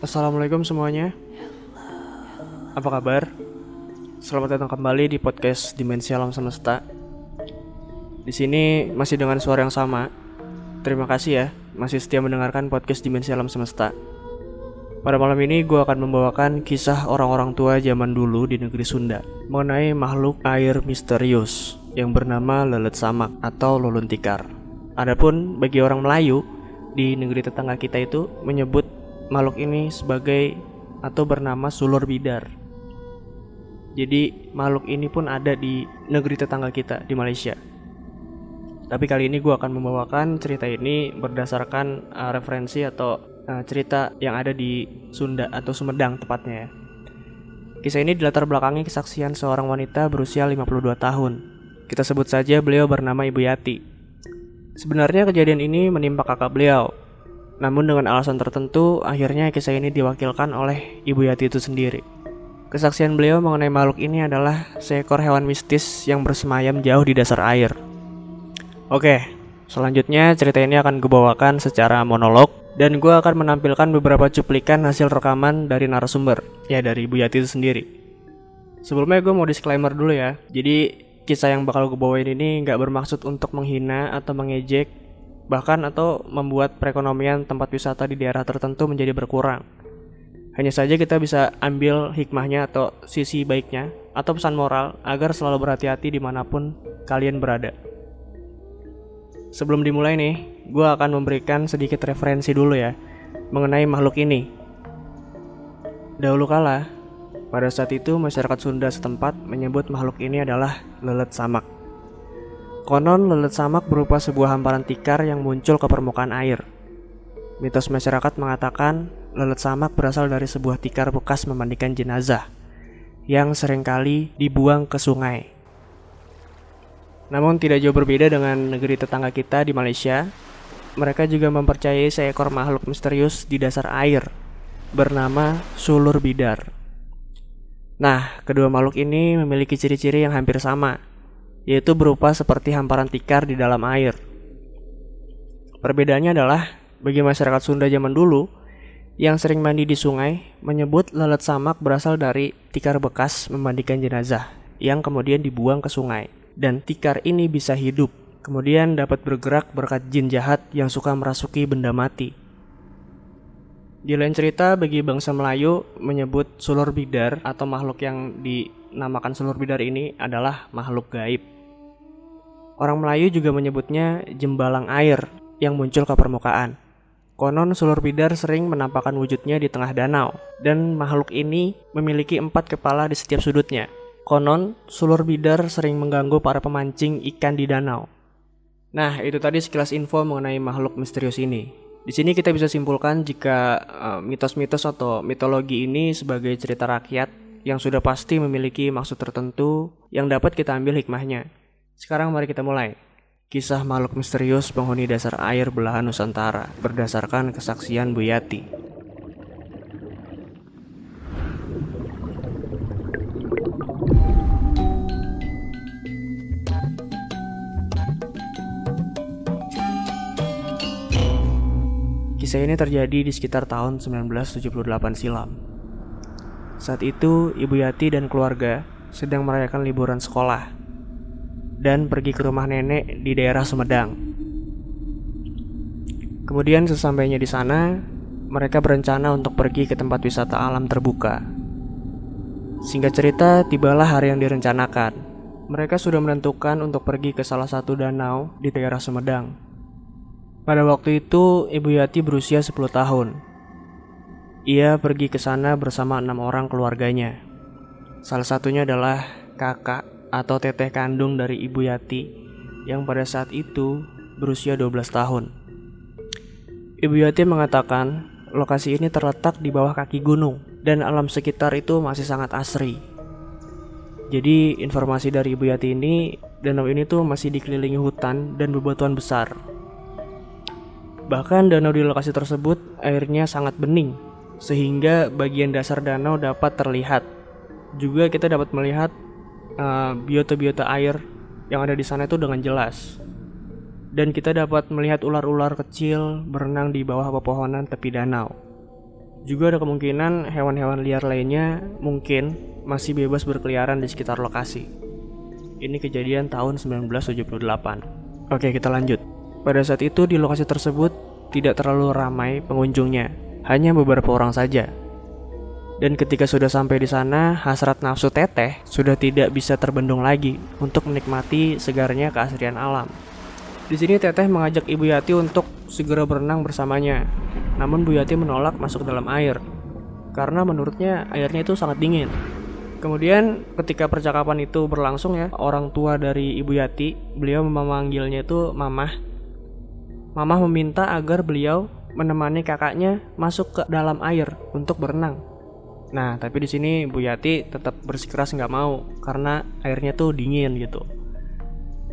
Assalamualaikum semuanya. Apa kabar? Selamat datang kembali di podcast Dimensi Alam Semesta. Di sini masih dengan suara yang sama. Terima kasih ya, masih setia mendengarkan podcast Dimensi Alam Semesta. Pada malam ini gue akan membawakan kisah orang-orang tua zaman dulu di negeri Sunda mengenai makhluk air misterius yang bernama lelet samak atau lulun tikar. Adapun bagi orang Melayu di negeri tetangga kita itu menyebut makhluk ini sebagai atau bernama sulur bidar. Jadi makhluk ini pun ada di negeri tetangga kita di Malaysia. Tapi kali ini gue akan membawakan cerita ini berdasarkan uh, referensi atau uh, cerita yang ada di Sunda atau Sumedang tepatnya ya. Kisah ini dilatar belakangi kesaksian seorang wanita berusia 52 tahun. Kita sebut saja beliau bernama Ibu Yati. Sebenarnya kejadian ini menimpa kakak beliau, namun dengan alasan tertentu, akhirnya kisah ini diwakilkan oleh Ibu Yati itu sendiri. Kesaksian beliau mengenai makhluk ini adalah seekor hewan mistis yang bersemayam jauh di dasar air. Oke, selanjutnya cerita ini akan gue bawakan secara monolog dan gue akan menampilkan beberapa cuplikan hasil rekaman dari narasumber, ya dari Ibu Yati itu sendiri. Sebelumnya gue mau disclaimer dulu ya, jadi kisah yang bakal gue bawain ini nggak bermaksud untuk menghina atau mengejek bahkan atau membuat perekonomian tempat wisata di daerah tertentu menjadi berkurang. Hanya saja kita bisa ambil hikmahnya atau sisi baiknya atau pesan moral agar selalu berhati-hati di mana pun kalian berada. Sebelum dimulai nih, gue akan memberikan sedikit referensi dulu ya mengenai makhluk ini. Dahulu kala, pada saat itu masyarakat Sunda setempat menyebut makhluk ini adalah lelet samak. Konon lelet samak berupa sebuah hamparan tikar yang muncul ke permukaan air. Mitos masyarakat mengatakan lelet samak berasal dari sebuah tikar bekas memandikan jenazah yang sering kali dibuang ke sungai. Namun tidak jauh berbeda dengan negeri tetangga kita di Malaysia, mereka juga mempercayai seekor makhluk misterius di dasar air bernama sulur bidar. Nah, kedua makhluk ini memiliki ciri-ciri yang hampir sama, yaitu berupa seperti hamparan tikar di dalam air. Perbedaannya adalah bagi masyarakat Sunda zaman dulu yang sering mandi di sungai menyebut lalat samak berasal dari tikar bekas memandikan jenazah yang kemudian dibuang ke sungai dan tikar ini bisa hidup kemudian dapat bergerak berkat jin jahat yang suka merasuki benda mati. Di lain cerita, bagi bangsa Melayu menyebut sulur bidar atau makhluk yang dinamakan sulur bidar ini adalah makhluk gaib. Orang Melayu juga menyebutnya jembalang air yang muncul ke permukaan. Konon sulur bidar sering menampakkan wujudnya di tengah danau, dan makhluk ini memiliki empat kepala di setiap sudutnya. Konon, sulur bidar sering mengganggu para pemancing ikan di danau. Nah, itu tadi sekilas info mengenai makhluk misterius ini. Di sini kita bisa simpulkan jika eh, mitos-mitos uh, atau mitologi ini sebagai cerita rakyat yang sudah pasti memiliki maksud tertentu yang dapat kita ambil hikmahnya. Sekarang mari kita mulai. Kisah makhluk misterius penghuni dasar air belahan Nusantara berdasarkan kesaksian Bu Yati. Kisah ini terjadi di sekitar tahun 1978 silam. Saat itu, Ibu Yati dan keluarga sedang merayakan liburan sekolah dan pergi ke rumah nenek di daerah Sumedang. Kemudian sesampainya di sana, mereka berencana untuk pergi ke tempat wisata alam terbuka. Singkat cerita, tibalah hari yang direncanakan. Mereka sudah menentukan untuk pergi ke salah satu danau di daerah Sumedang. Pada waktu itu, Ibu Yati berusia 10 tahun. Ia pergi ke sana bersama enam orang keluarganya. Salah satunya adalah kakak atau teteh kandung dari Ibu Yati yang pada saat itu berusia 12 tahun. Ibu Yati mengatakan lokasi ini terletak di bawah kaki gunung dan alam sekitar itu masih sangat asri. Jadi informasi dari Ibu Yati ini, danau ini tuh masih dikelilingi hutan dan bebatuan besar Bahkan danau di lokasi tersebut airnya sangat bening, sehingga bagian dasar danau dapat terlihat. Juga kita dapat melihat uh, biota-biota air yang ada di sana itu dengan jelas. Dan kita dapat melihat ular-ular kecil berenang di bawah pepohonan tepi danau. Juga ada kemungkinan hewan-hewan liar lainnya mungkin masih bebas berkeliaran di sekitar lokasi. Ini kejadian tahun 1978. Oke, kita lanjut. Pada saat itu di lokasi tersebut tidak terlalu ramai pengunjungnya, hanya beberapa orang saja. Dan ketika sudah sampai di sana, hasrat nafsu teteh sudah tidak bisa terbendung lagi untuk menikmati segarnya keasrian alam. Di sini teteh mengajak Ibu Yati untuk segera berenang bersamanya. Namun Bu Yati menolak masuk dalam air karena menurutnya airnya itu sangat dingin. Kemudian ketika percakapan itu berlangsung ya, orang tua dari Ibu Yati, beliau memanggilnya itu Mamah. Mamah meminta agar beliau menemani kakaknya masuk ke dalam air untuk berenang. Nah, tapi di sini Bu Yati tetap bersikeras nggak mau karena airnya tuh dingin gitu.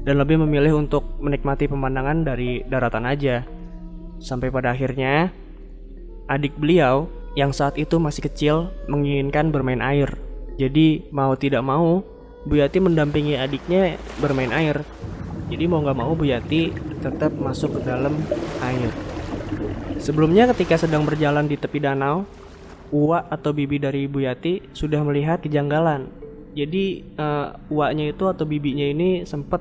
Dan lebih memilih untuk menikmati pemandangan dari daratan aja. Sampai pada akhirnya adik beliau yang saat itu masih kecil menginginkan bermain air jadi mau tidak mau, Bu Yati mendampingi adiknya bermain air. Jadi mau nggak mau Bu Yati tetap masuk ke dalam air. Sebelumnya ketika sedang berjalan di tepi danau, Uwa atau bibi dari Bu Yati sudah melihat kejanggalan. Jadi uh, uaknya itu atau bibinya ini sempat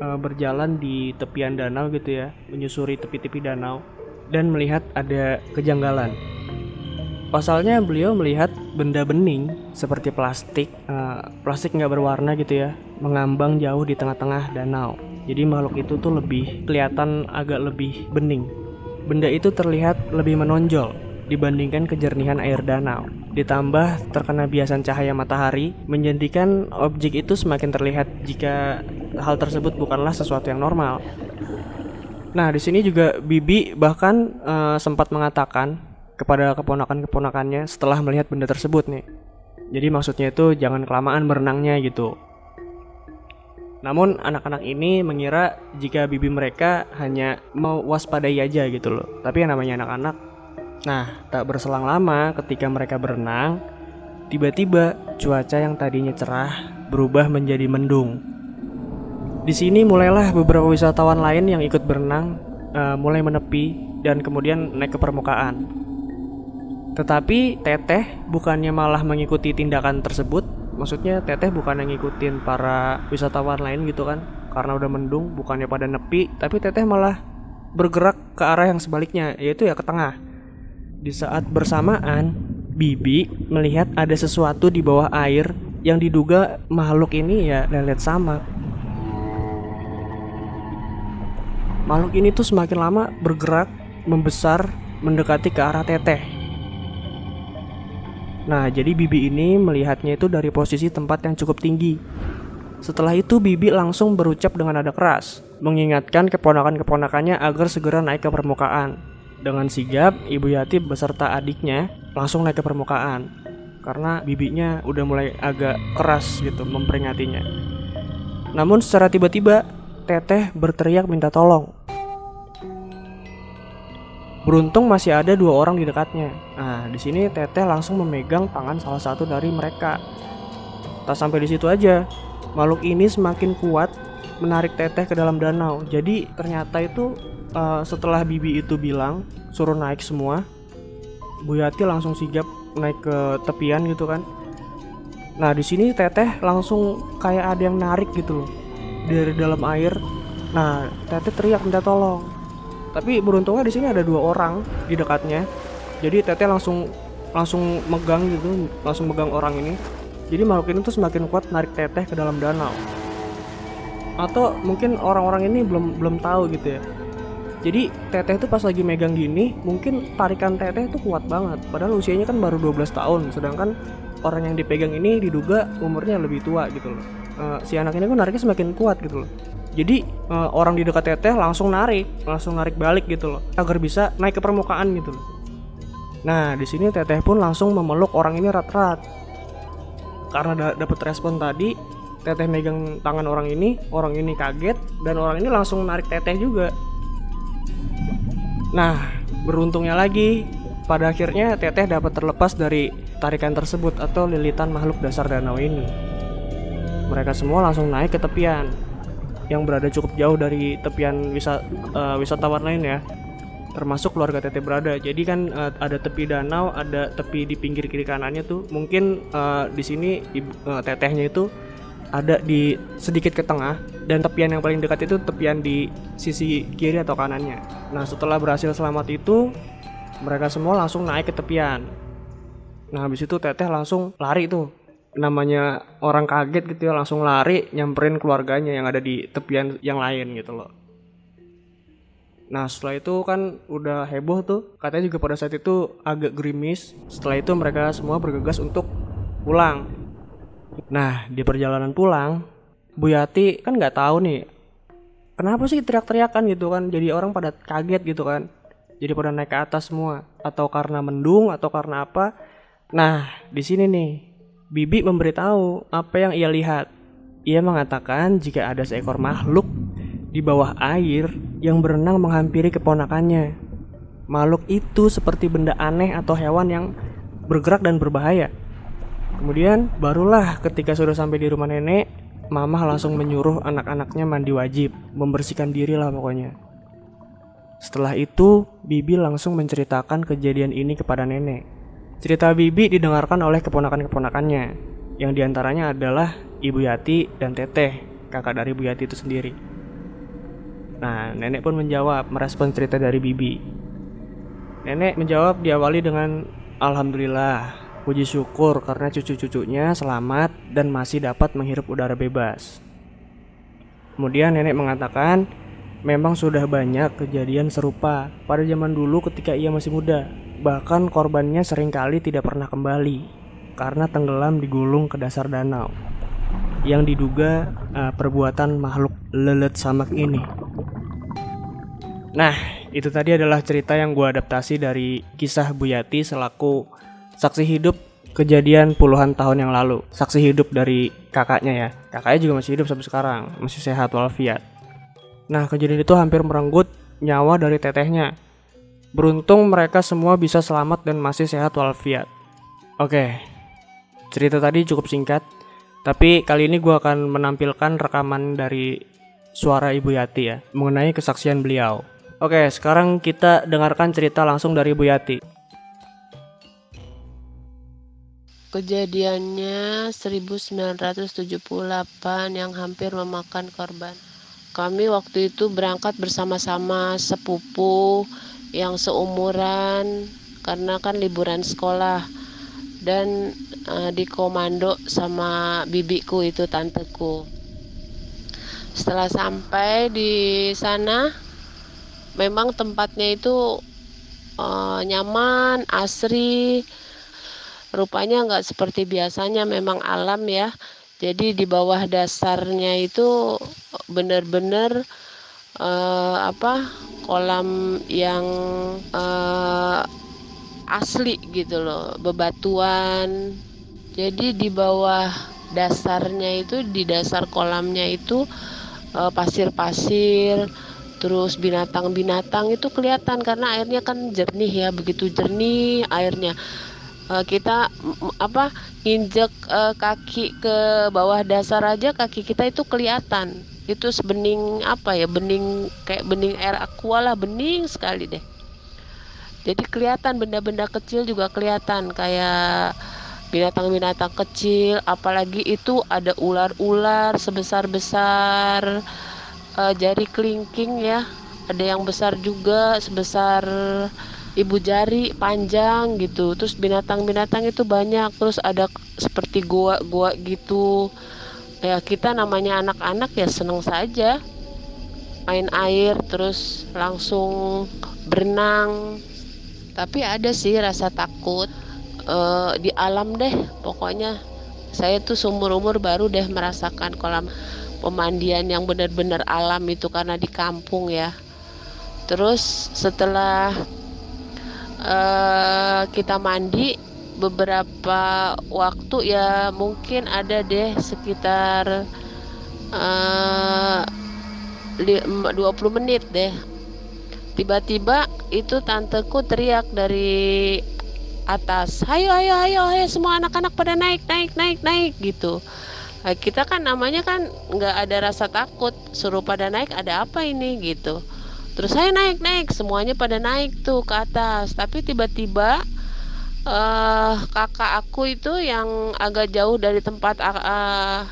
uh, berjalan di tepian danau gitu ya, menyusuri tepi-tepi danau dan melihat ada kejanggalan. Pasalnya beliau melihat benda bening seperti plastik, uh, plastik nggak berwarna gitu ya, mengambang jauh di tengah-tengah danau. Jadi makhluk itu tuh lebih kelihatan agak lebih bening. Benda itu terlihat lebih menonjol dibandingkan kejernihan air danau. Ditambah terkena biasan cahaya matahari, menjadikan objek itu semakin terlihat jika hal tersebut bukanlah sesuatu yang normal. Nah, di sini juga Bibi bahkan uh, sempat mengatakan kepada keponakan-keponakannya setelah melihat benda tersebut nih. Jadi maksudnya itu jangan kelamaan berenangnya gitu. Namun anak-anak ini mengira jika bibi mereka hanya mau waspadai aja gitu loh. Tapi yang namanya anak-anak. Nah, tak berselang lama ketika mereka berenang, tiba-tiba cuaca yang tadinya cerah berubah menjadi mendung. Di sini mulailah beberapa wisatawan lain yang ikut berenang uh, mulai menepi dan kemudian naik ke permukaan. Tetapi Teteh bukannya malah mengikuti tindakan tersebut, maksudnya Teteh bukan yang ngikutin para wisatawan lain gitu kan, karena udah mendung, bukannya pada nepi, tapi Teteh malah bergerak ke arah yang sebaliknya, yaitu ya ke tengah. Di saat bersamaan, Bibi melihat ada sesuatu di bawah air yang diduga makhluk ini ya lelet sama. Makhluk ini tuh semakin lama bergerak, membesar, mendekati ke arah Teteh. Nah, jadi Bibi ini melihatnya itu dari posisi tempat yang cukup tinggi. Setelah itu Bibi langsung berucap dengan nada keras, mengingatkan keponakan-keponakannya agar segera naik ke permukaan. Dengan sigap, Ibu Yati beserta adiknya langsung naik ke permukaan. Karena bibinya udah mulai agak keras gitu memperingatinya. Namun secara tiba-tiba, Teteh berteriak minta tolong. Beruntung masih ada dua orang di dekatnya. Nah, di sini Teteh langsung memegang tangan salah satu dari mereka. Tak sampai di situ aja, makhluk ini semakin kuat menarik Teteh ke dalam danau. Jadi ternyata itu uh, setelah Bibi itu bilang suruh naik semua, Bu Yati langsung sigap naik ke tepian gitu kan. Nah di sini Teteh langsung kayak ada yang narik gitu loh dari dalam air. Nah Teteh teriak minta tolong tapi beruntungnya di sini ada dua orang di dekatnya. Jadi teteh langsung langsung megang gitu langsung megang orang ini. Jadi makhluk ini tuh semakin kuat narik teteh ke dalam danau. Atau mungkin orang-orang ini belum belum tahu gitu ya. Jadi teteh itu pas lagi megang gini mungkin tarikan teteh itu kuat banget. Padahal usianya kan baru 12 tahun sedangkan orang yang dipegang ini diduga umurnya lebih tua gitu loh. Uh, si anak ini kan nariknya semakin kuat gitu loh jadi uh, orang di dekat teteh langsung narik langsung narik balik gitu loh agar bisa naik ke permukaan gitu loh. Nah di sini teteh pun langsung memeluk orang ini rat-rat. Karena da dapat respon tadi teteh megang tangan orang ini orang ini kaget dan orang ini langsung narik teteh juga. Nah beruntungnya lagi pada akhirnya teteh dapat terlepas dari tarikan tersebut atau lilitan makhluk dasar danau ini. Mereka semua langsung naik ke tepian yang berada cukup jauh dari tepian wisata, uh, wisatawan lain ya. termasuk keluarga Teteh berada. Jadi kan uh, ada tepi danau, ada tepi di pinggir kiri kanannya tuh. Mungkin uh, di sini uh, Tetehnya itu ada di sedikit ke tengah dan tepian yang paling dekat itu tepian di sisi kiri atau kanannya. Nah, setelah berhasil selamat itu mereka semua langsung naik ke tepian. Nah, habis itu Teteh langsung lari tuh. Namanya orang kaget gitu ya, langsung lari nyamperin keluarganya yang ada di tepian yang lain gitu loh. Nah setelah itu kan udah heboh tuh. Katanya juga pada saat itu agak gerimis. Setelah itu mereka semua bergegas untuk pulang. Nah di perjalanan pulang Bu Yati kan nggak tahu nih Kenapa sih teriak-teriakan gitu kan? Jadi orang pada kaget gitu kan. Jadi pada naik ke atas semua. Atau karena mendung atau karena apa? Nah di sini nih Bibi memberitahu apa yang ia lihat Ia mengatakan jika ada seekor makhluk di bawah air yang berenang menghampiri keponakannya. Makhluk itu seperti benda aneh atau hewan yang bergerak dan berbahaya. Kemudian barulah ketika sudah sampai di rumah nenek, mamah langsung menyuruh anak-anaknya mandi wajib, membersihkan diri lah pokoknya. Setelah itu, Bibi langsung menceritakan kejadian ini kepada nenek. Cerita Bibi didengarkan oleh keponakan-keponakannya, yang di antaranya adalah Ibu Yati dan Teteh, kakak dari Ibu Yati itu sendiri. Nah, nenek pun menjawab merespon cerita dari Bibi. Nenek menjawab diawali dengan Alhamdulillah, puji syukur karena cucu-cucunya selamat dan masih dapat menghirup udara bebas. Kemudian nenek mengatakan, memang sudah banyak kejadian serupa pada zaman dulu ketika ia masih muda. Bahkan korbannya sering kali tidak pernah kembali karena tenggelam digulung ke dasar danau yang diduga uh, perbuatan makhluk lelet samak ini. Nah, itu tadi adalah cerita yang gue adaptasi dari kisah Bu Yati selaku saksi hidup kejadian puluhan tahun yang lalu. Saksi hidup dari kakaknya ya. Kakaknya juga masih hidup sampai sekarang, masih sehat walafiat. Nah, kejadian itu hampir merenggut nyawa dari tetehnya. Beruntung mereka semua bisa selamat dan masih sehat walafiat. Oke, cerita tadi cukup singkat, tapi kali ini gue akan menampilkan rekaman dari suara Ibu Yati ya, mengenai kesaksian beliau. Oke, sekarang kita dengarkan cerita langsung dari Bu Yati. Kejadiannya 1978 yang hampir memakan korban. Kami waktu itu berangkat bersama-sama sepupu yang seumuran karena kan liburan sekolah dan uh, di komando sama bibiku itu tanteku. Setelah sampai di sana memang tempatnya itu uh, nyaman, asri. Rupanya nggak seperti biasanya, memang alam ya. Jadi di bawah dasarnya itu benar-benar uh, apa kolam yang uh, asli gitu loh, bebatuan. Jadi di bawah dasarnya itu di dasar kolamnya itu pasir-pasir. Uh, terus binatang-binatang itu kelihatan karena airnya kan jernih ya begitu jernih airnya uh, kita apa injek uh, kaki ke bawah dasar aja kaki kita itu kelihatan itu sebening apa ya? Bening kayak bening air aqua lah bening sekali deh. Jadi kelihatan benda-benda kecil juga kelihatan kayak binatang-binatang kecil apalagi itu ada ular-ular sebesar-besar uh, jari kelingking ya. Ada yang besar juga sebesar ibu jari panjang gitu. Terus binatang-binatang itu banyak. Terus ada seperti gua-gua gitu ya kita namanya anak-anak ya seneng saja. Main air terus langsung berenang. Tapi ada sih rasa takut. Uh, di alam deh pokoknya. Saya tuh seumur umur baru deh merasakan kolam pemandian yang benar-benar alam itu karena di kampung ya. Terus setelah uh, kita mandi beberapa waktu ya mungkin ada deh sekitar eh, uh, 20 menit deh. Tiba-tiba itu tanteku teriak dari atas ayo ayo ayo ayo semua anak-anak pada naik naik naik naik gitu. Nah, kita kan namanya kan nggak ada rasa takut suruh pada naik ada apa ini? gitu. Terus saya naik naik semuanya pada naik tuh ke atas. Tapi tiba-tiba uh, kakak aku itu yang agak jauh dari tempat uh,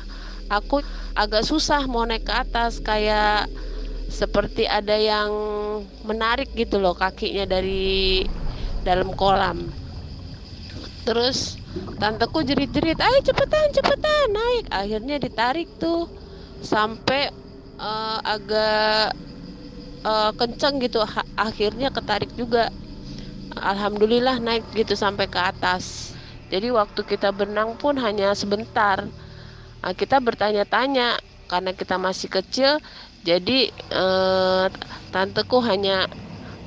aku agak susah mau naik ke atas. Kayak seperti ada yang menarik gitu loh kakinya dari dalam kolam. Terus tanteku jerit-jerit ayo cepetan cepetan naik. Akhirnya ditarik tuh sampai uh, agak uh, kenceng gitu. Akhirnya ketarik juga alhamdulillah naik gitu sampai ke atas. Jadi waktu kita berenang pun hanya sebentar. Nah, kita bertanya-tanya karena kita masih kecil jadi uh, tanteku hanya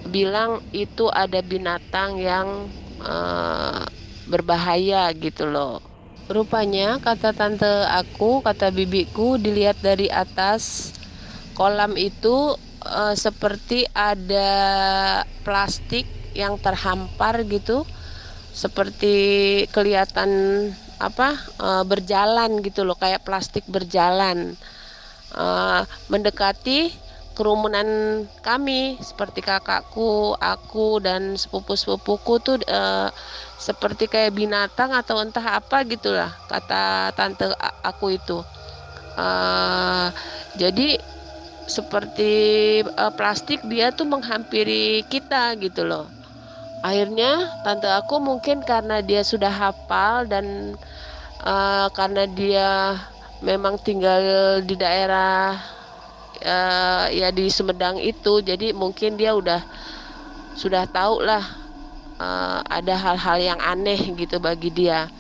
bilang itu ada binatang yang uh, berbahaya gitu loh. Rupanya kata tante aku kata bibiku dilihat dari atas kolam itu uh, seperti ada plastik yang terhampar gitu seperti kelihatan apa uh, berjalan gitu loh kayak plastik berjalan uh, mendekati kerumunan kami seperti kakakku, aku dan sepupu-sepupuku tuh uh, seperti kayak binatang atau entah apa gitulah kata tante aku itu. Uh, jadi seperti uh, plastik dia tuh menghampiri kita gitu loh akhirnya tante aku mungkin karena dia sudah hafal dan uh, karena dia memang tinggal di daerah uh, ya di Sumedang itu jadi mungkin dia udah sudah tahu lah uh, ada hal-hal yang aneh gitu bagi dia.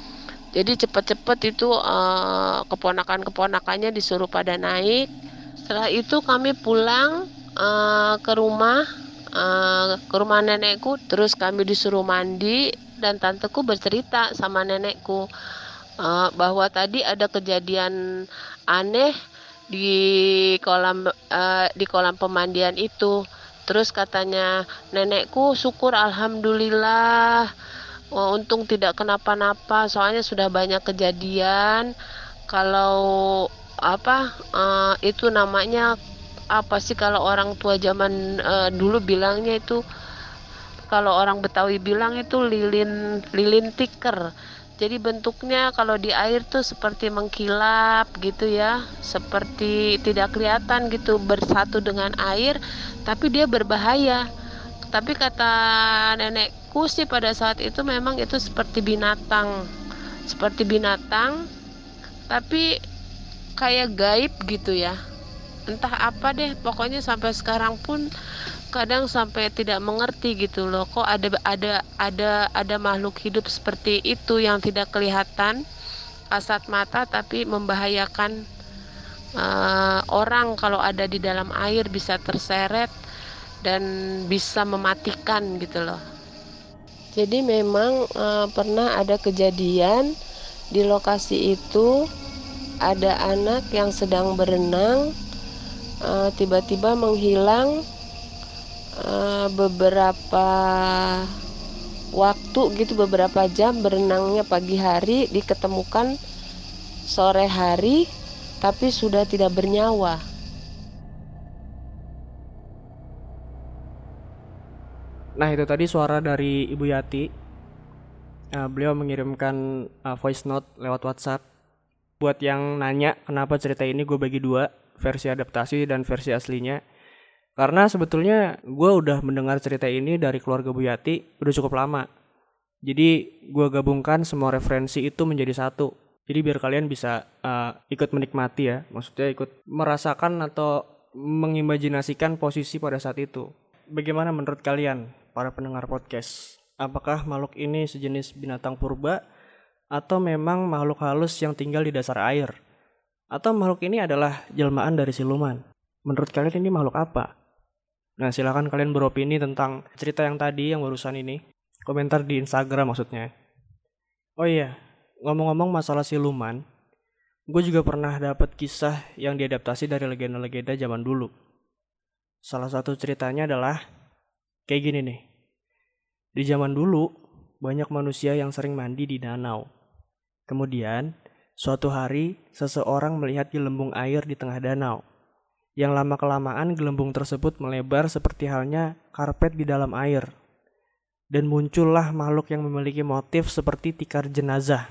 Jadi cepat-cepat itu uh, keponakan-keponakannya disuruh pada naik. Setelah itu kami pulang uh, ke rumah uh, ke rumah nenekku terus kami disuruh mandi dan tanteku bercerita sama nenekku uh, bahwa tadi ada kejadian aneh di kolam uh, di kolam pemandian itu. Terus katanya nenekku syukur alhamdulillah. Oh, untung tidak kenapa-napa soalnya sudah banyak kejadian. Kalau apa itu namanya apa sih kalau orang tua zaman uh, dulu bilangnya itu kalau orang Betawi bilang itu lilin lilin tiker. Jadi bentuknya kalau di air tuh seperti mengkilap gitu ya seperti tidak kelihatan gitu bersatu dengan air tapi dia berbahaya. Tapi kata nenekku sih pada saat itu memang itu seperti binatang seperti binatang tapi kayak gaib gitu ya entah apa deh pokoknya sampai sekarang pun kadang sampai tidak mengerti gitu loh kok ada ada ada ada makhluk hidup seperti itu yang tidak kelihatan kasat mata tapi membahayakan uh, orang kalau ada di dalam air bisa terseret dan bisa mematikan gitu loh. Jadi memang uh, pernah ada kejadian di lokasi itu ada anak yang sedang berenang tiba-tiba uh, menghilang uh, beberapa waktu gitu beberapa jam berenangnya pagi hari diketemukan sore hari tapi sudah tidak bernyawa. Nah itu tadi suara dari Ibu Yati. Uh, beliau mengirimkan uh, voice note lewat WhatsApp buat yang nanya kenapa cerita ini gue bagi dua versi adaptasi dan versi aslinya. Karena sebetulnya gue udah mendengar cerita ini dari keluarga Bu Yati udah cukup lama. Jadi gue gabungkan semua referensi itu menjadi satu. Jadi biar kalian bisa uh, ikut menikmati ya. Maksudnya ikut merasakan atau mengimajinasikan posisi pada saat itu. Bagaimana menurut kalian para pendengar podcast? Apakah makhluk ini sejenis binatang purba atau memang makhluk halus yang tinggal di dasar air? Atau makhluk ini adalah jelmaan dari siluman? Menurut kalian ini makhluk apa? Nah, silahkan kalian beropini tentang cerita yang tadi, yang barusan ini. Komentar di Instagram maksudnya. Oh iya, ngomong-ngomong masalah siluman, gue juga pernah dapat kisah yang diadaptasi dari legenda-legenda zaman dulu. Salah satu ceritanya adalah kayak gini nih. Di zaman dulu, banyak manusia yang sering mandi di danau. Kemudian, suatu hari seseorang melihat gelembung air di tengah danau. yang lama-kelamaan gelembung tersebut melebar seperti halnya karpet di dalam air. Dan muncullah makhluk yang memiliki motif seperti tikar jenazah.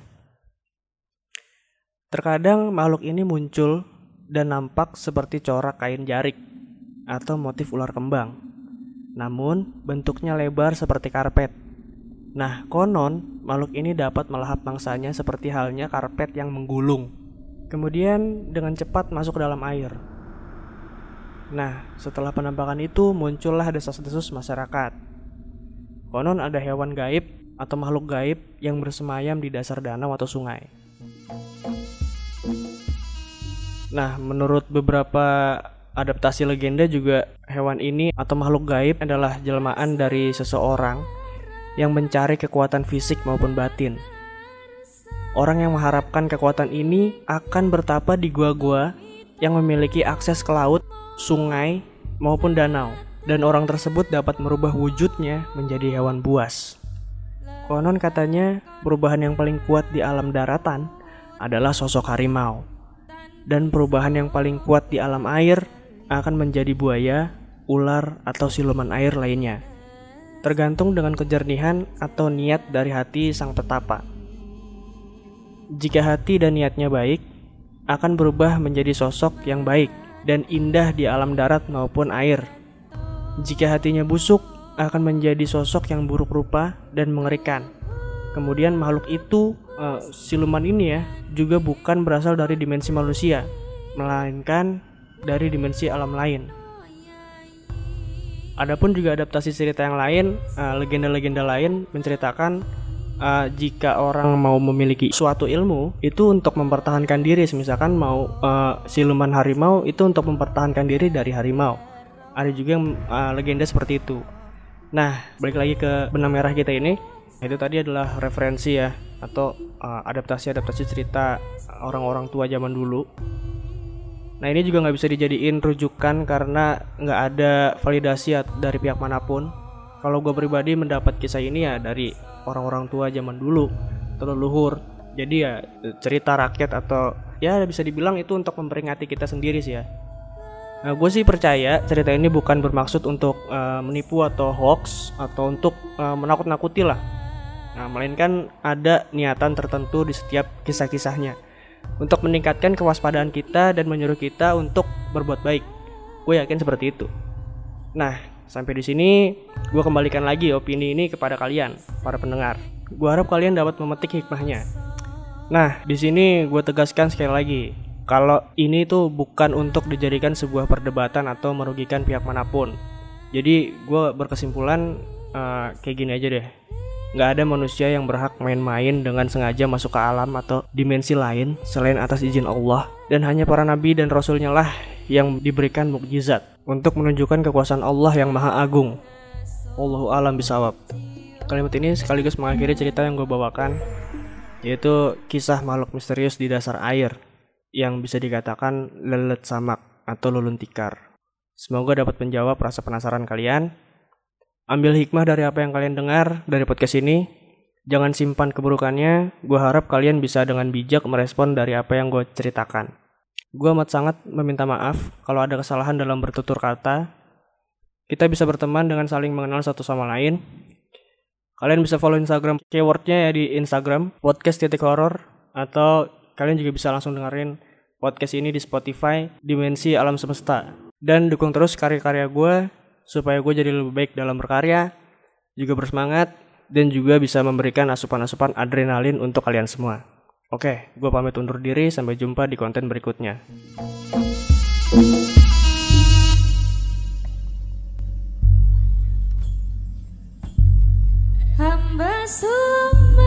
Terkadang makhluk ini muncul dan nampak seperti corak kain jarik atau motif ular kembang. Namun, bentuknya lebar seperti karpet. Nah, konon makhluk ini dapat melahap mangsanya seperti halnya karpet yang menggulung. Kemudian dengan cepat masuk ke dalam air. Nah, setelah penampakan itu muncullah desas-desus masyarakat. Konon ada hewan gaib atau makhluk gaib yang bersemayam di dasar danau atau sungai. Nah, menurut beberapa adaptasi legenda juga hewan ini atau makhluk gaib adalah jelmaan dari seseorang yang mencari kekuatan fisik maupun batin. Orang yang mengharapkan kekuatan ini akan bertapa di gua-gua yang memiliki akses ke laut, sungai, maupun danau, dan orang tersebut dapat merubah wujudnya menjadi hewan buas. Konon katanya, perubahan yang paling kuat di alam daratan adalah sosok harimau, dan perubahan yang paling kuat di alam air akan menjadi buaya, ular, atau siluman air lainnya tergantung dengan kejernihan atau niat dari hati sang petapa. Jika hati dan niatnya baik, akan berubah menjadi sosok yang baik dan indah di alam darat maupun air. Jika hatinya busuk, akan menjadi sosok yang buruk rupa dan mengerikan. Kemudian makhluk itu, uh, siluman ini ya, juga bukan berasal dari dimensi manusia, melainkan dari dimensi alam lain. Adapun juga adaptasi cerita yang lain, legenda legenda-legenda lain menceritakan uh, jika orang mau memiliki suatu ilmu itu untuk mempertahankan diri, misalkan mau uh, siluman harimau itu untuk mempertahankan diri dari harimau. Ada juga yang uh, legenda seperti itu. Nah, balik lagi ke benang merah kita ini, itu tadi adalah referensi ya atau adaptasi-adaptasi uh, cerita orang-orang tua zaman dulu Nah ini juga nggak bisa dijadiin rujukan karena nggak ada validasi dari pihak mana pun. Kalau gue pribadi mendapat kisah ini ya dari orang-orang tua zaman dulu, terleluhur. Jadi ya cerita rakyat atau ya bisa dibilang itu untuk memperingati kita sendiri sih ya. Nah, gue sih percaya cerita ini bukan bermaksud untuk uh, menipu atau hoax atau untuk uh, menakut-nakuti lah. Nah, melainkan ada niatan tertentu di setiap kisah-kisahnya untuk meningkatkan kewaspadaan kita dan menyuruh kita untuk berbuat baik. Gue yakin seperti itu. Nah, sampai di sini gue kembalikan lagi opini ini kepada kalian, para pendengar. Gue harap kalian dapat memetik hikmahnya. Nah, di sini gue tegaskan sekali lagi, kalau ini tuh bukan untuk dijadikan sebuah perdebatan atau merugikan pihak mana pun. Jadi gue berkesimpulan uh, kayak gini aja deh Nggak ada manusia yang berhak main-main dengan sengaja masuk ke alam atau dimensi lain selain atas izin Allah. Dan hanya para nabi dan rasulnya lah yang diberikan mukjizat untuk menunjukkan kekuasaan Allah yang maha agung. Allahu alam bisawab. Kalimat ini sekaligus mengakhiri cerita yang gue bawakan, yaitu kisah makhluk misterius di dasar air yang bisa dikatakan lelet samak atau lulun tikar. Semoga dapat menjawab rasa penasaran kalian Ambil hikmah dari apa yang kalian dengar dari podcast ini. Jangan simpan keburukannya. Gue harap kalian bisa dengan bijak merespon dari apa yang gue ceritakan. Gue amat sangat meminta maaf kalau ada kesalahan dalam bertutur kata. Kita bisa berteman dengan saling mengenal satu sama lain. Kalian bisa follow Instagram keywordnya ya di Instagram podcast titik horror atau kalian juga bisa langsung dengerin podcast ini di Spotify Dimensi Alam Semesta dan dukung terus karya-karya gue supaya gue jadi lebih baik dalam berkarya, juga bersemangat, dan juga bisa memberikan asupan-asupan adrenalin untuk kalian semua. Oke, gue pamit undur diri, sampai jumpa di konten berikutnya. Hamba semua